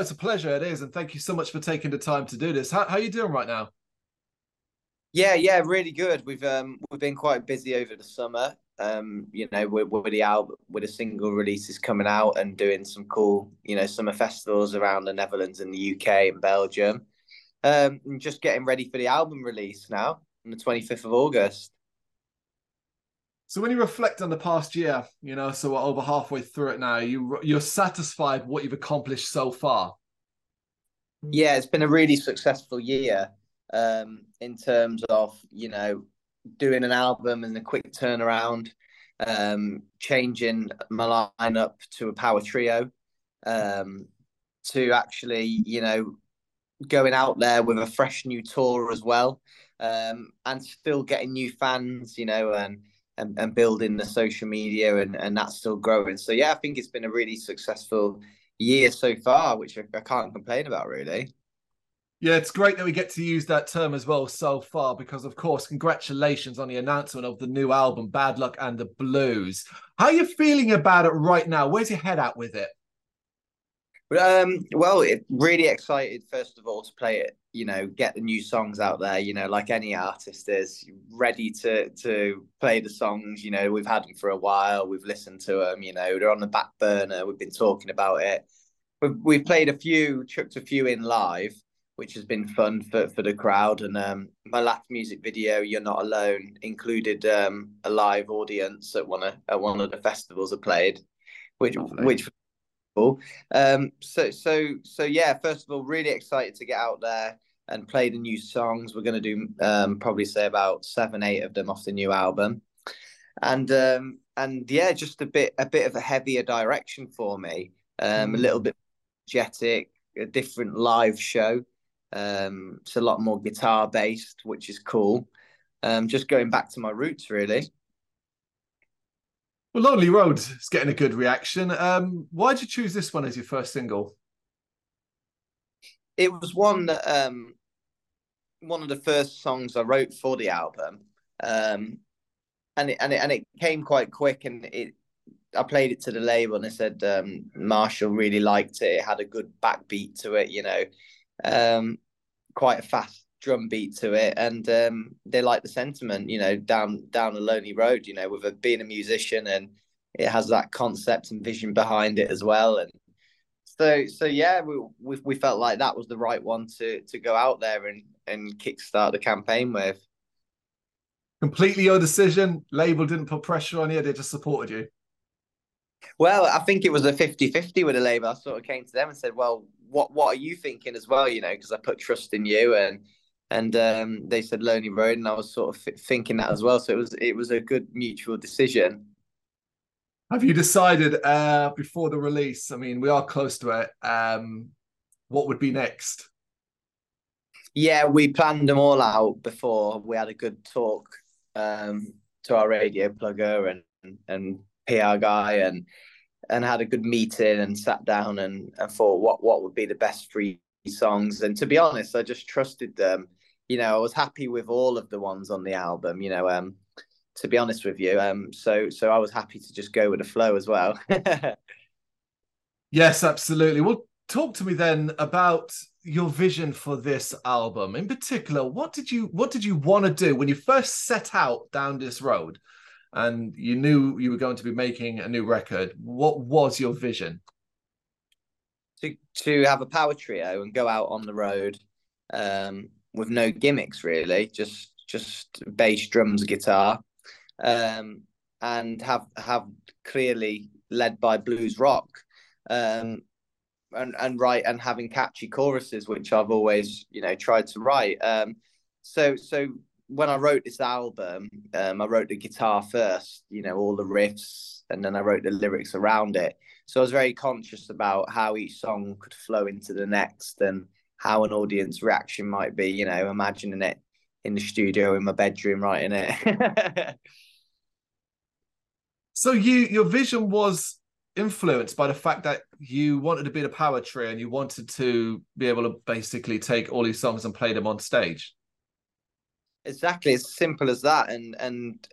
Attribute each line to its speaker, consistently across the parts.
Speaker 1: it's a pleasure. It is, and thank you so much for taking the time to do this. How how are you doing right now?
Speaker 2: Yeah, yeah, really good. We've um we've been quite busy over the summer. Um, you know, with, with the album, with the single releases coming out and doing some cool, you know, summer festivals around the Netherlands and the UK and Belgium. Um, and just getting ready for the album release now on the 25th of August.
Speaker 1: So when you reflect on the past year, you know, so we're over halfway through it now, you you're satisfied what you've accomplished so far.
Speaker 2: Yeah, it's been a really successful year um, in terms of you know doing an album and a quick turnaround, um, changing my lineup to a power trio, um, to actually you know going out there with a fresh new tour as well, um, and still getting new fans, you know, and and, and building the social media and, and that's still growing. So yeah, I think it's been a really successful year so far, which I, I can't complain about really.
Speaker 1: Yeah, it's great that we get to use that term as well so far because, of course, congratulations on the announcement of the new album, Bad Luck and the Blues. How are you feeling about it right now? Where's your head at with it?
Speaker 2: Um, well, it, really excited first of all to play it. You know, get the new songs out there. You know, like any artist is ready to to play the songs. You know, we've had them for a while. We've listened to them. You know, they're on the back burner. We've been talking about it. We've, we've played a few, chucked a few in live, which has been fun for for the crowd. And um, my last music video, "You're Not Alone," included um, a live audience at one of at one of the festivals I played, which Lovely. which um, so so so yeah, first of all, really excited to get out there and play the new songs. We're going to do um, probably say about seven, eight of them off the new album, and um, and yeah, just a bit a bit of a heavier direction for me, um, mm. a little bit energetic, a different live show. Um, it's a lot more guitar based, which is cool. Um, just going back to my roots, really.
Speaker 1: Well, Lonely Road is getting a good reaction. Um, why did you choose this one as your first single?
Speaker 2: It was one that um, one of the first songs I wrote for the album, um, and it, and it and it came quite quick. And it I played it to the label, and they said um, Marshall really liked it. It had a good backbeat to it, you know, um, quite a fast drum beat to it, and um, they like the sentiment, you know, down down a lonely road, you know, with a, being a musician, and it has that concept and vision behind it as well, and so so yeah, we we, we felt like that was the right one to to go out there and and kickstart the campaign with.
Speaker 1: Completely your decision. Label didn't put pressure on you; they just supported you.
Speaker 2: Well, I think it was a 50-50 with the label. I sort of came to them and said, "Well, what what are you thinking as well? You know, because I put trust in you, and and um, they said Lonely Road, and I was sort of thinking that as well. So it was it was a good mutual decision.
Speaker 1: Have you decided uh, before the release? I mean, we are close to it. Um, what would be next?
Speaker 2: Yeah, we planned them all out before. We had a good talk um, to our radio plugger and and PR guy, and and had a good meeting and sat down and, and thought what what would be the best three songs. And to be honest, I just trusted them you know, I was happy with all of the ones on the album, you know, um, to be honest with you. Um, so so I was happy to just go with the flow as well.
Speaker 1: yes, absolutely. Well, talk to me then about your vision for this album. In particular, what did you what did you want to do when you first set out down this road and you knew you were going to be making a new record? What was your vision?
Speaker 2: To to have a power trio and go out on the road um, with no gimmicks really, just just bass, drums, guitar, um, and have have clearly led by blues rock, um, and and write and having catchy choruses, which I've always you know tried to write. Um, so so when I wrote this album, um, I wrote the guitar first, you know, all the riffs, and then I wrote the lyrics around it. So I was very conscious about how each song could flow into the next and how an audience reaction might be, you know, imagining it in the studio in my bedroom writing it.
Speaker 1: so you your vision was influenced by the fact that you wanted to be the power trio and you wanted to be able to basically take all these songs and play them on stage.
Speaker 2: Exactly, it's simple as that. And and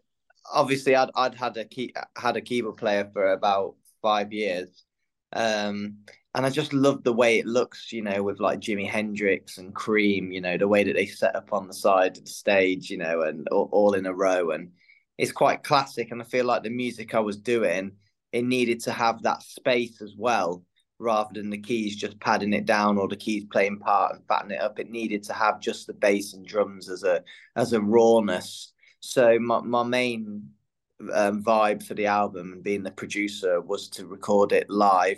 Speaker 2: obviously I'd I'd had a key had a keyboard player for about five years. Um and I just love the way it looks, you know, with like Jimi Hendrix and Cream, you know, the way that they set up on the side of the stage, you know, and all, in a row. And it's quite classic. And I feel like the music I was doing, it needed to have that space as well, rather than the keys just padding it down or the keys playing part and fatting it up. It needed to have just the bass and drums as a as a rawness. So my, my main um, vibe for the album and being the producer was to record it live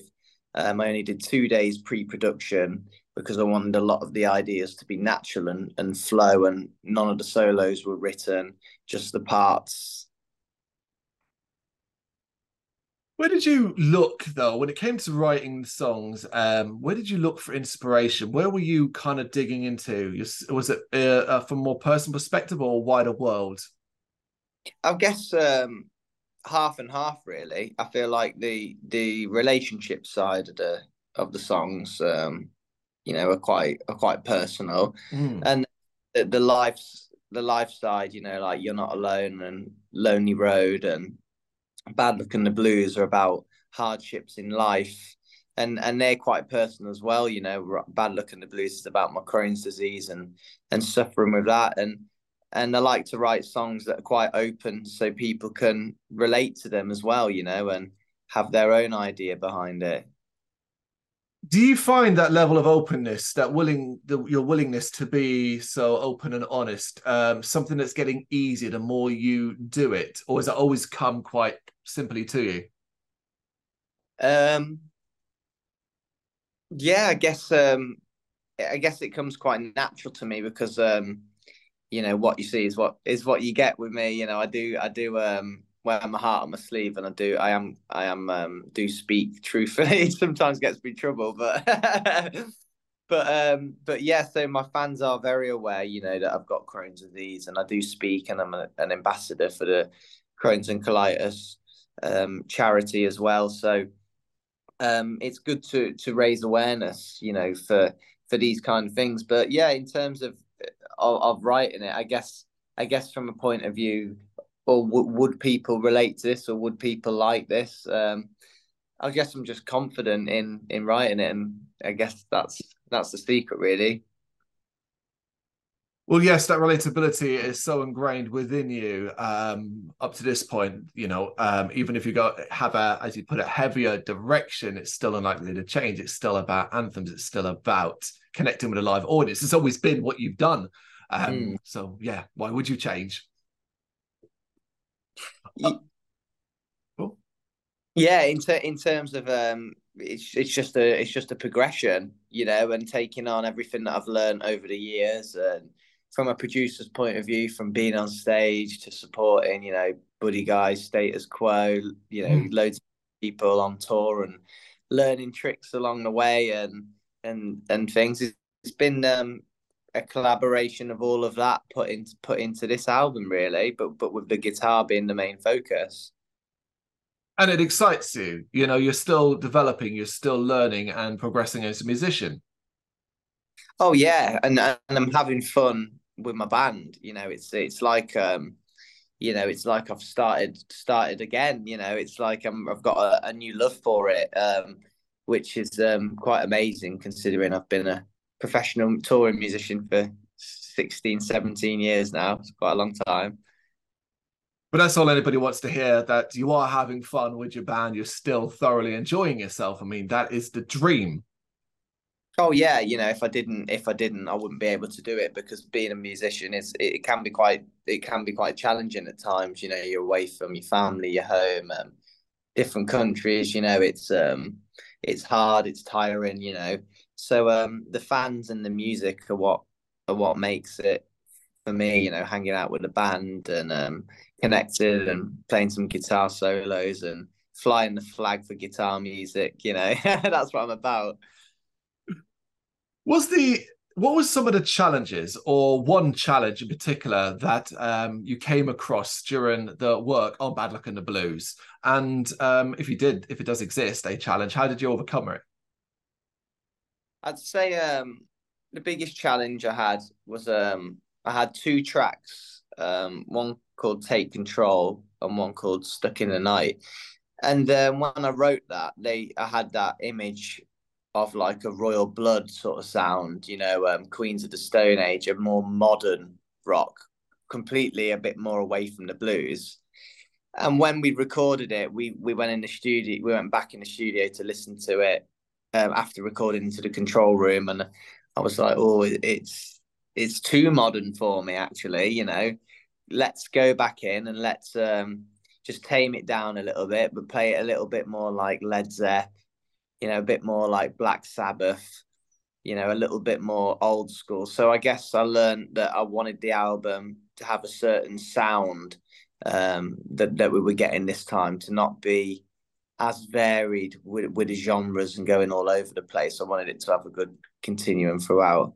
Speaker 2: um, I only did two days pre-production because I wanted a lot of the ideas to be natural and, and flow, and none of the solos were written, just the parts.
Speaker 1: Where did you look though when it came to writing the songs? Um, where did you look for inspiration? Where were you kind of digging into? Was it uh, uh, from more personal perspective or wider world?
Speaker 2: I guess um, half and half really. I feel like the the relationship side of the of the songs, um, you know, are quite are quite personal, mm. and the, the life the life side, you know, like you're not alone and lonely road and bad luck and the blues are about hardships in life. And, and they're quite personal as well, you know. Bad luck and the blues is about my Crohn's disease and and suffering with that, and and I like to write songs that are quite open so people can relate to them as well, you know, and have their own idea behind it.
Speaker 1: Do you find that level of openness, that willing, the, your willingness to be so open and honest, um, something that's getting easier the more you do it, or has it always come quite simply to you?
Speaker 2: Um, yeah, I guess um, I guess it comes quite natural to me because um, you know what you see is what is what you get with me you know i do i do um wear my heart on my sleeve and i do i am i am um do speak truthfully. Sometimes gets me trouble but but um but yeah so my fans are very aware you know that i've got crohn's disease and i do speak and i'm a, an ambassador for the crohn's and colitis um charity as well. So um it's good to to raise awareness you know for for these kind of things. But yeah in terms of of, of writing it. I guess I guess from a point of view, or w- would people relate to this, or would people like this? Um, I guess I'm just confident in in writing it, and I guess that's that's the secret, really.
Speaker 1: Well, yes, that relatability is so ingrained within you um, up to this point. You know, um, even if you go have a, as you put it, heavier direction, it's still unlikely to change. It's still about anthems. It's still about connecting with a live audience. It's always been what you've done. Um, mm. So yeah, why would you change?
Speaker 2: Yeah, in ter- in terms of um, it's it's just a it's just a progression, you know, and taking on everything that I've learned over the years, and from a producer's point of view, from being on stage to supporting, you know, Buddy Guys, Status Quo, you know, mm. loads of people on tour and learning tricks along the way and and and things. It's been um, a collaboration of all of that put into put into this album really but but with the guitar being the main focus.
Speaker 1: And it excites you. You know you're still developing you're still learning and progressing as a musician.
Speaker 2: Oh yeah. And and i'm having fun with my band. You know it's it's like um you know it's like i've started started again. You know it's like i'm i've got a, a new love for it um which is um quite amazing considering i've been a professional touring musician for 16, 17 years now. It's quite a long time.
Speaker 1: But that's all anybody wants to hear that you are having fun with your band. You're still thoroughly enjoying yourself. I mean, that is the dream.
Speaker 2: Oh yeah, you know, if I didn't, if I didn't, I wouldn't be able to do it because being a musician is it can be quite it can be quite challenging at times. You know, you're away from your family, your home, um, different countries. You know, it's um, it's hard, it's tiring. You know, so um, the fans and the music are what are what makes it for me. You know, hanging out with the band and um, connected and playing some guitar solos and flying the flag for guitar music. You know, that's what I'm about.
Speaker 1: Was the what was some of the challenges or one challenge in particular that um, you came across during the work on Bad Luck and the Blues? And um, if you did, if it does exist, a challenge, how did you overcome it?
Speaker 2: I'd say um, the biggest challenge I had was um, I had two tracks, um, one called Take Control and one called Stuck in the Night. And then when I wrote that, they I had that image of like a royal blood sort of sound, you know, um, Queens of the Stone Age, a more modern rock, completely a bit more away from the blues. And when we recorded it, we we went in the studio, we went back in the studio to listen to it um, after recording into the control room, and I was like, oh, it's it's too modern for me, actually. You know, let's go back in and let's um, just tame it down a little bit, but play it a little bit more like Led Zepp, you know, a bit more like Black Sabbath, you know, a little bit more old school. So I guess I learned that I wanted the album to have a certain sound um, that that we were getting this time to not be as varied with, with the genres and going all over the place. I wanted it to have a good continuum throughout.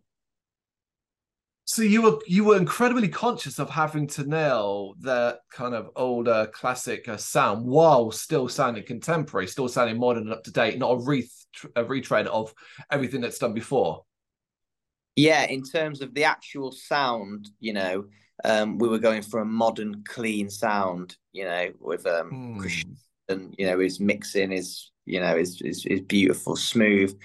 Speaker 1: So you were you were incredibly conscious of having to nail that kind of older classic uh, sound while still sounding contemporary, still sounding modern and up to date, not a, re- a retread of everything that's done before.
Speaker 2: Yeah, in terms of the actual sound, you know, um, we were going for a modern, clean sound, you know, with um, mm. And you know his mixing is you know is, is is beautiful, smooth.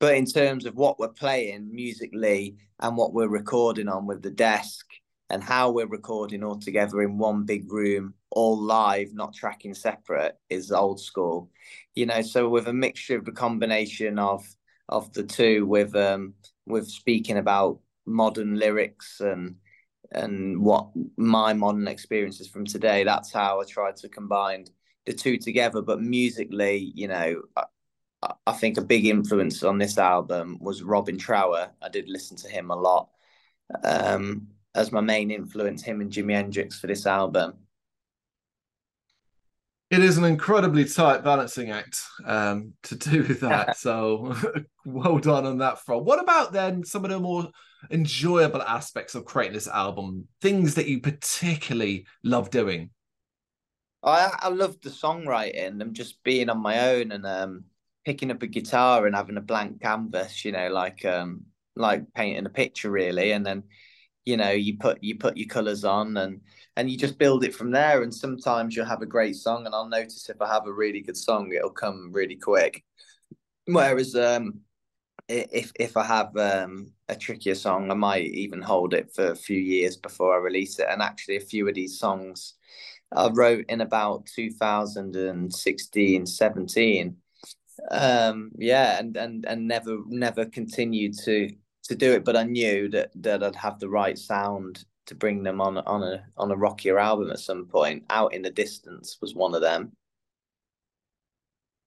Speaker 2: But in terms of what we're playing musically and what we're recording on with the desk and how we're recording all together in one big room, all live, not tracking separate, is old school. You know, so with a mixture of the combination of of the two, with um with speaking about modern lyrics and and what my modern experiences from today. That's how I tried to combine the two together. But musically, you know, I, I think a big influence on this album was Robin Trower. I did listen to him a lot um, as my main influence, him and Jimi Hendrix for this album.
Speaker 1: It is an incredibly tight balancing act um, to do that. so well done on that front. What about then some of the more enjoyable aspects of creating this album? Things that you particularly love doing?
Speaker 2: I I love the songwriting and just being on my own and um, picking up a guitar and having a blank canvas, you know, like um, like painting a picture really, and then you know you put you put your colors on and and you just build it from there. And sometimes you'll have a great song, and I'll notice if I have a really good song, it'll come really quick. Whereas um, if if I have um, a trickier song, I might even hold it for a few years before I release it. And actually, a few of these songs I wrote in about 2016, 17. Um, yeah, and and and never never continued to to do it, but I knew that that I'd have the right sound to bring them on on a on a rockier album at some point. Out in the distance was one of them.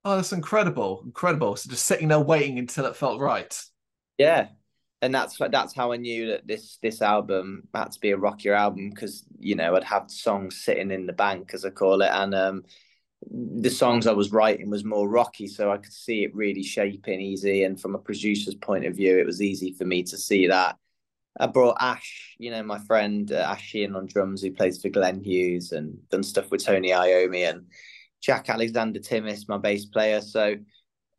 Speaker 1: Oh, that's incredible, incredible. So just sitting there waiting until it felt right.
Speaker 2: Yeah, and that's that's how I knew that this this album had to be a rockier album because you know I'd have songs sitting in the bank as I call it, and um, the songs I was writing was more rocky, so I could see it really shaping easy. And from a producer's point of view, it was easy for me to see that. I brought Ash, you know, my friend uh, Ash Sheehan on drums, who plays for Glenn Hughes and done stuff with Tony Iommi and Jack Alexander Timmis, my bass player. So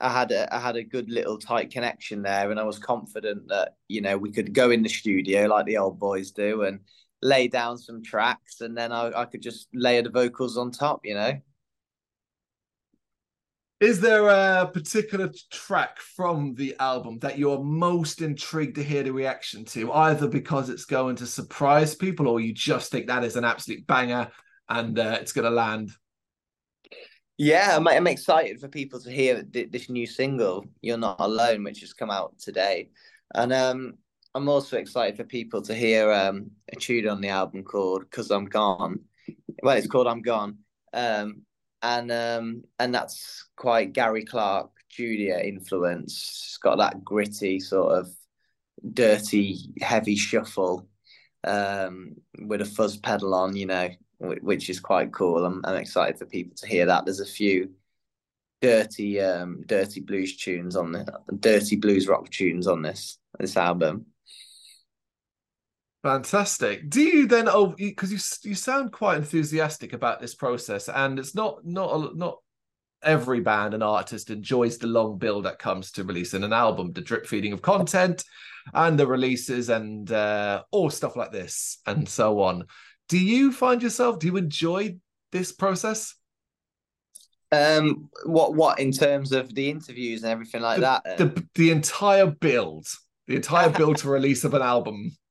Speaker 2: I had a I had a good little tight connection there, and I was confident that you know we could go in the studio like the old boys do and lay down some tracks, and then I, I could just layer the vocals on top. You know.
Speaker 1: Is there a particular track from the album that you're most intrigued to hear the reaction to, either because it's going to surprise people, or you just think that is an absolute banger and uh, it's going to land?
Speaker 2: Yeah, I'm, I'm excited for people to hear this new single, "You're Not Alone," which has come out today, and um, I'm also excited for people to hear um, a tune on the album called "Cause I'm Gone." Well, it's called "I'm Gone," um, and um, and that's quite Gary Clark Jr. influence. It's got that gritty sort of dirty, heavy shuffle um, with a fuzz pedal on, you know, which is quite cool. I'm, I'm excited for people to hear that. There's a few dirty, um, dirty blues tunes on the dirty blues rock tunes on this this album.
Speaker 1: Fantastic. Do you then? Oh, because you you sound quite enthusiastic about this process, and it's not not not every band and artist enjoys the long build that comes to releasing an album, the drip feeding of content, and the releases, and uh, all stuff like this, and so on. Do you find yourself? Do you enjoy this process?
Speaker 2: Um, what what in terms of the interviews and everything like
Speaker 1: the,
Speaker 2: that?
Speaker 1: The the entire build, the entire build to release of an album.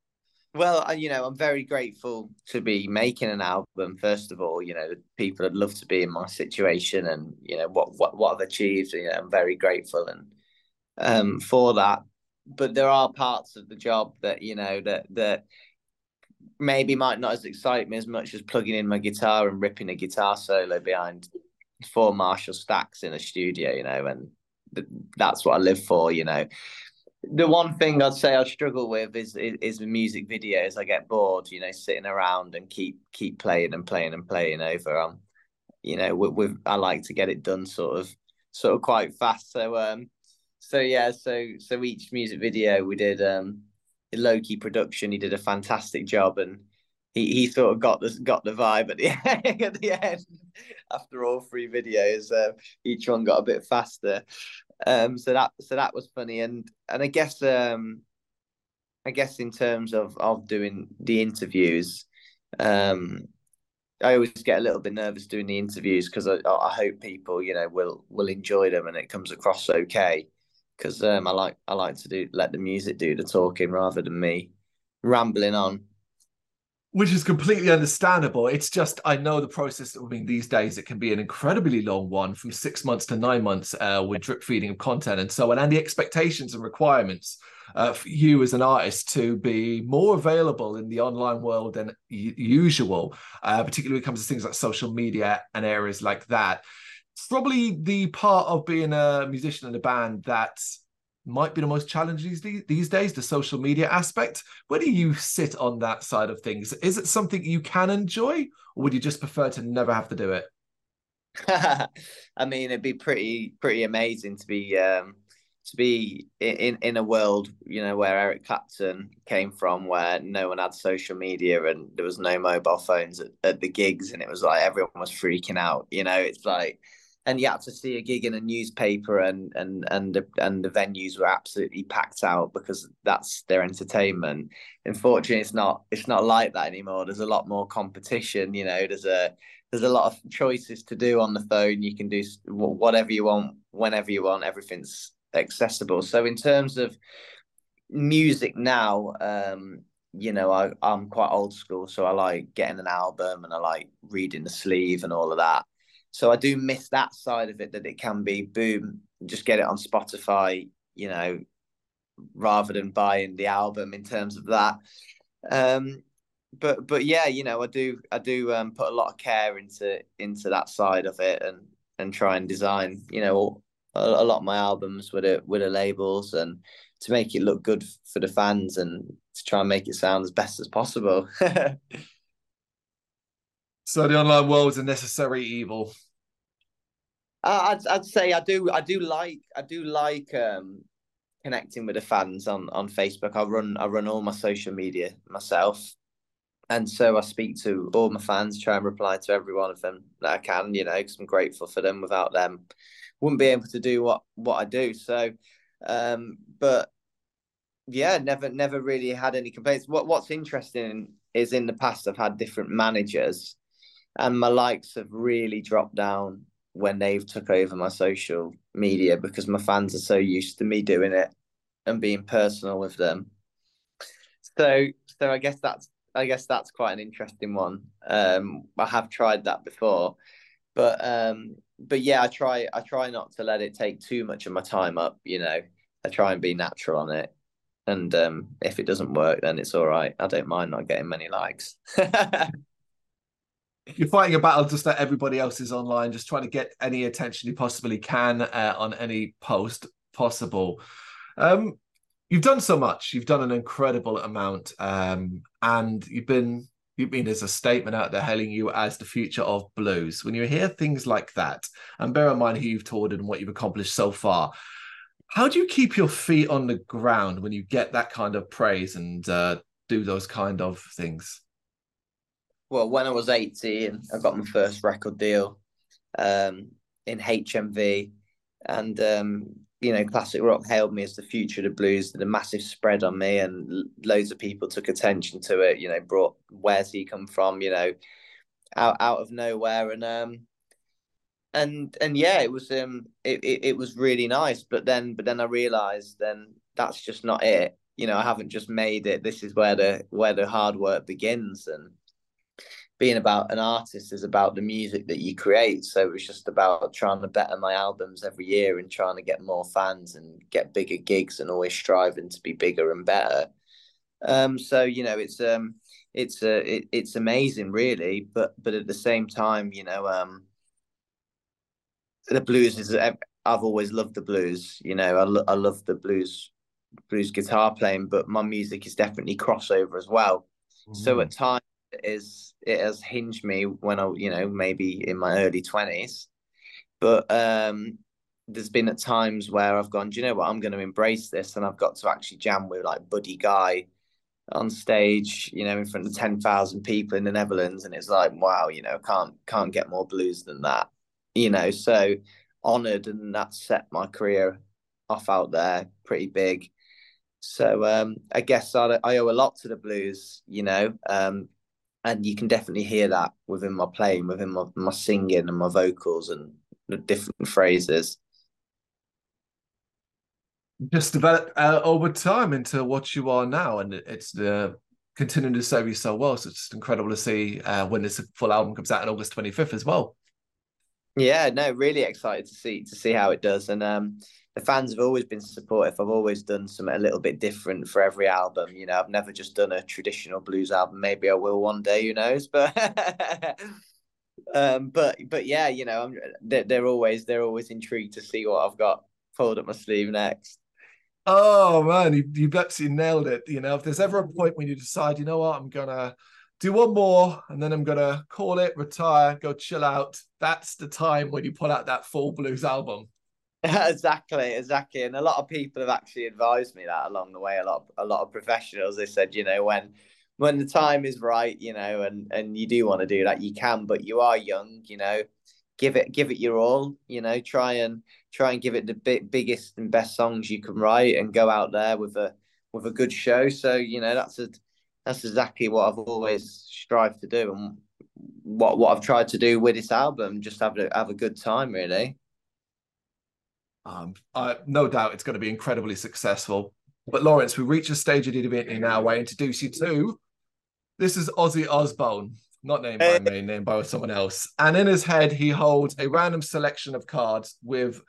Speaker 2: Well, you know, I'm very grateful to be making an album. First of all, you know, people would love to be in my situation, and you know what what what I've achieved. You know, I'm very grateful and um for that. But there are parts of the job that you know that that maybe might not as excite me as much as plugging in my guitar and ripping a guitar solo behind four Marshall stacks in a studio. You know, and that's what I live for. You know, the one thing I'd say I struggle with is, is is the music videos. I get bored, you know, sitting around and keep keep playing and playing and playing over. Um, you know, with, with I like to get it done sort of sort of quite fast. So um, so yeah, so so each music video we did um, Loki production. He did a fantastic job, and he he sort of got the got the vibe at the end, at the end. After all three videos, uh, each one got a bit faster. Um, so that so that was funny, and and I guess um, I guess in terms of of doing the interviews, um, I always get a little bit nervous doing the interviews because I, I hope people you know will will enjoy them and it comes across okay. Because um, I like I like to do let the music do the talking rather than me rambling on
Speaker 1: which is completely understandable. It's just I know the process. That mean, these days it can be an incredibly long one, from six months to nine months, uh, with drip feeding of content and so on, and the expectations and requirements uh, for you as an artist to be more available in the online world than usual, uh, particularly when it comes to things like social media and areas like that. Probably the part of being a musician in a band that might be the most challenging these days, the social media aspect. Where do you sit on that side of things? Is it something you can enjoy, or would you just prefer to never have to do it?
Speaker 2: I mean, it'd be pretty pretty amazing to be um, to be in in a world you know where Eric Clapton came from, where no one had social media and there was no mobile phones at, at the gigs, and it was like everyone was freaking out. You know, it's like and you had to see a gig in a newspaper and and and the, and the venues were absolutely packed out because that's their entertainment. Unfortunately it's not it's not like that anymore. There's a lot more competition you know there's a there's a lot of choices to do on the phone. You can do whatever you want whenever you want everything's accessible. So in terms of music now um you know I, i'm quite old school so i like getting an album and i like reading the sleeve and all of that so I do miss that side of it that it can be boom, just get it on Spotify, you know, rather than buying the album in terms of that. Um, but but yeah, you know, I do I do um, put a lot of care into into that side of it and and try and design, you know, a, a lot of my albums with it with the labels and to make it look good for the fans and to try and make it sound as best as possible.
Speaker 1: so the online world is a necessary evil.
Speaker 2: I'd I'd say I do I do like I do like um, connecting with the fans on on Facebook. I run I run all my social media myself, and so I speak to all my fans, try and reply to every one of them that I can. You know, because I'm grateful for them. Without them, wouldn't be able to do what what I do. So, um, but yeah, never never really had any complaints. What What's interesting is in the past I've had different managers, and my likes have really dropped down when they've took over my social media because my fans are so used to me doing it and being personal with them. So so I guess that's I guess that's quite an interesting one. Um, I have tried that before, but um, but yeah, I try I try not to let it take too much of my time up. You know, I try and be natural on it, and um, if it doesn't work, then it's all right. I don't mind not getting many likes.
Speaker 1: you're fighting a battle just that everybody else is online, just trying to get any attention you possibly can uh, on any post possible. Um, you've done so much. You've done an incredible amount, um, and you've been you've been as a statement out there hailing you as the future of blues. When you hear things like that, and bear in mind who you've toured and what you've accomplished so far, how do you keep your feet on the ground when you get that kind of praise and uh, do those kind of things?
Speaker 2: Well, when I was 18, I got my first record deal um, in HMV. And, um, you know, Classic Rock hailed me as the future of the blues, did a massive spread on me, and loads of people took attention to it, you know, brought, where's he come from, you know, out, out of nowhere. And, um, and and yeah, it was um it, it, it was really nice. But then but then I realised then that's just not it. You know, I haven't just made it. This is where the where the hard work begins, and being about an artist is about the music that you create. So it was just about trying to better my albums every year and trying to get more fans and get bigger gigs and always striving to be bigger and better. Um, so you know, it's um, it's uh, it, it's amazing, really. But but at the same time, you know, um, the blues is I've always loved the blues. You know, I lo- I love the blues blues guitar playing, but my music is definitely crossover as well. Mm. So at times is it has hinged me when I you know maybe in my early twenties, but um, there's been at times where I've gone, do you know what? I'm going to embrace this, and I've got to actually jam with like Buddy Guy on stage, you know, in front of ten thousand people in the Netherlands, and it's like, wow, you know, can't can't get more blues than that, you know. So honoured, and that set my career off out there pretty big. So um, I guess I, I, owe a lot to the blues, you know, um, and you can definitely hear that within my playing, within my, my singing and my vocals and the different phrases.
Speaker 1: Just develop uh, over time into what you are now, and it's uh, continuing to serve you so well. So it's just incredible to see uh, when this full album comes out on August twenty fifth as well.
Speaker 2: Yeah, no, really excited to see to see how it does, and um, the fans have always been supportive. I've always done something a little bit different for every album. You know, I've never just done a traditional blues album. Maybe I will one day. Who knows? But um, but but yeah, you know, I'm they're, they're always they're always intrigued to see what I've got pulled up my sleeve next.
Speaker 1: Oh man, you you absolutely nailed it. You know, if there's ever a point when you decide, you know what, I'm gonna do one more and then I'm gonna call it, retire, go chill out. That's the time when you pull out that full blues album.
Speaker 2: exactly, exactly. And a lot of people have actually advised me that along the way. A lot, a lot of professionals. They said, you know, when when the time is right, you know, and and you do want to do that, you can. But you are young, you know. Give it, give it your all. You know, try and try and give it the big, biggest and best songs you can write, and go out there with a with a good show. So you know, that's a that's exactly what I've always strived to do, and what what I've tried to do with this album. Just have a have a good time, really.
Speaker 1: Um, I, no doubt it's going to be incredibly successful. But Laurence, we reach a stage of the event now where I introduce you to this is Ozzy Osbourne, not named by me, named by someone else. And in his head, he holds a random selection of cards with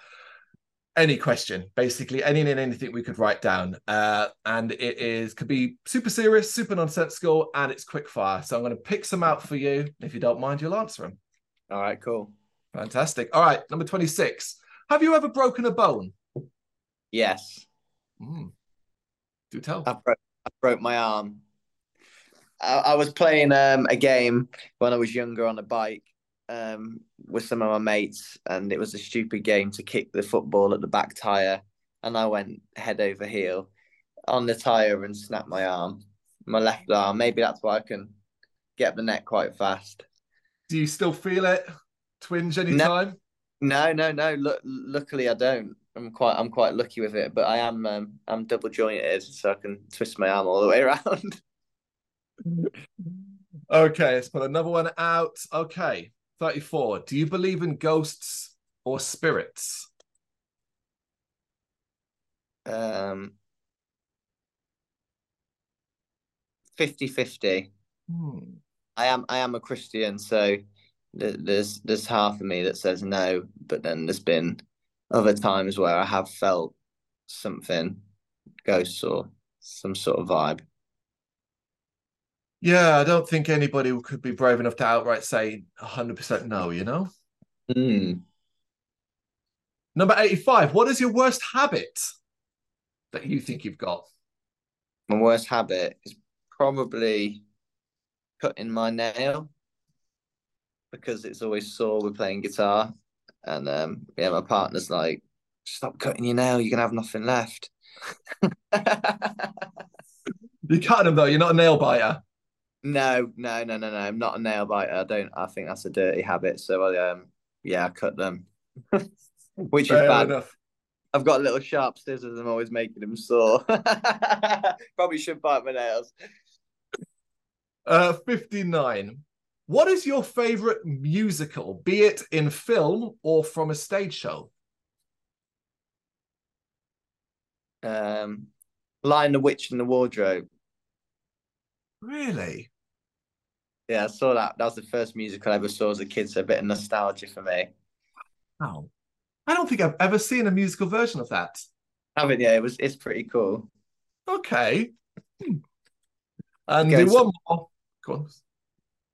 Speaker 1: any question, basically any and anything we could write down. Uh, and it is could be super serious, super nonsensical, and it's quick fire. So I'm going to pick some out for you. If you don't mind, you'll answer them.
Speaker 2: All right, cool.
Speaker 1: Fantastic. All right, number 26. Have you ever broken a bone?
Speaker 2: Yes.
Speaker 1: Mm. Do tell.
Speaker 2: I broke, I broke my arm. I, I, was playing um, a game when I was younger on a bike um, with some of my mates, and it was a stupid game to kick the football at the back tire, and I went head over heel on the tire and snapped my arm, my left arm. Maybe that's why I can get up the neck quite fast.
Speaker 1: Do you still feel it? Twinge anytime?
Speaker 2: No. No, no, no. Look, luckily I don't. I'm quite, I'm quite lucky with it. But I am, um, I'm double jointed, so I can twist my arm all the way around.
Speaker 1: okay, let's put another one out. Okay, thirty-four. Do you believe in ghosts or spirits?
Speaker 2: Um, 50-50. Hmm. I am, I am a Christian, so there's there's half of me that says no, but then there's been other times where I have felt something, ghosts or some sort of vibe.
Speaker 1: Yeah, I don't think anybody could be brave enough to outright say 100% no, you know?
Speaker 2: Mm.
Speaker 1: Number 85. What is your worst habit that you think you've got?
Speaker 2: My worst habit is probably cutting my nail because it's always sore with playing guitar. And um, yeah, my partner's like, stop cutting your nail, you're gonna have nothing left.
Speaker 1: you cut them though, you're not a nail biter.
Speaker 2: No, no, no, no, no. I'm not a nail biter. I don't I think that's a dirty habit. So I um yeah, I cut them. Which Fair is bad. Enough. I've got little sharp scissors. I'm always making them sore. Probably should bite my nails.
Speaker 1: Uh, 59. What is your favorite musical, be it in film or from a stage show?
Speaker 2: Um, Lion, the Witch, and the Wardrobe.
Speaker 1: Really?
Speaker 2: Yeah, I saw that. That was the first musical I ever saw as a kid, so a bit of nostalgia for me.
Speaker 1: Oh, I don't think I've ever seen a musical version of that.
Speaker 2: Haven't you? It was. It's pretty cool.
Speaker 1: Okay. Hmm. And
Speaker 2: Okay,
Speaker 1: do
Speaker 2: so-
Speaker 1: one more. Go on.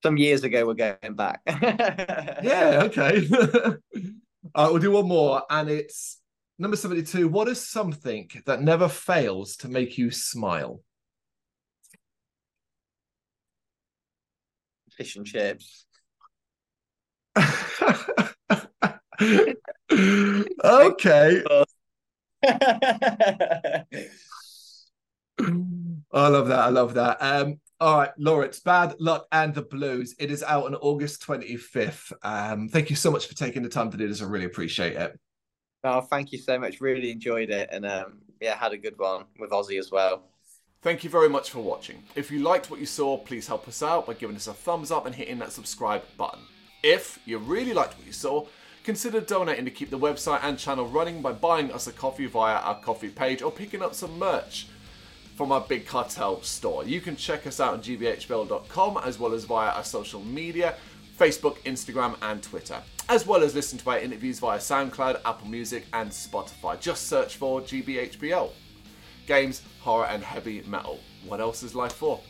Speaker 2: Some years ago, we're going back.
Speaker 1: Yeah, okay. All right, we'll do one more, and it's number 72. What is something that never fails to make you smile?
Speaker 2: Fish and chips.
Speaker 1: okay. I love that. I love that. Um, all right, it's Bad Luck and the Blues. It is out on August 25th. Um, thank you so much for taking the time to do this. I really appreciate it.
Speaker 2: oh, thank you so much. Really enjoyed it, and um, yeah, had a good one with Ozzy as well.
Speaker 3: Thank you very much for watching. If you liked what you saw, please help us out by giving us a thumbs up and hitting that subscribe button. If you really liked what you saw, consider donating to keep the website and channel running by buying us a coffee via our Ko-fi page or picking up some merch from our Big Cartel store. You can check us out on gbhbl.com as well as via our social media Facebook, Instagram, and Twitter, as well as listen to our interviews via SoundCloud, Apple Music, and Spotify. Just search for GBHBL. Games, horror, and heavy metal. What else is life for?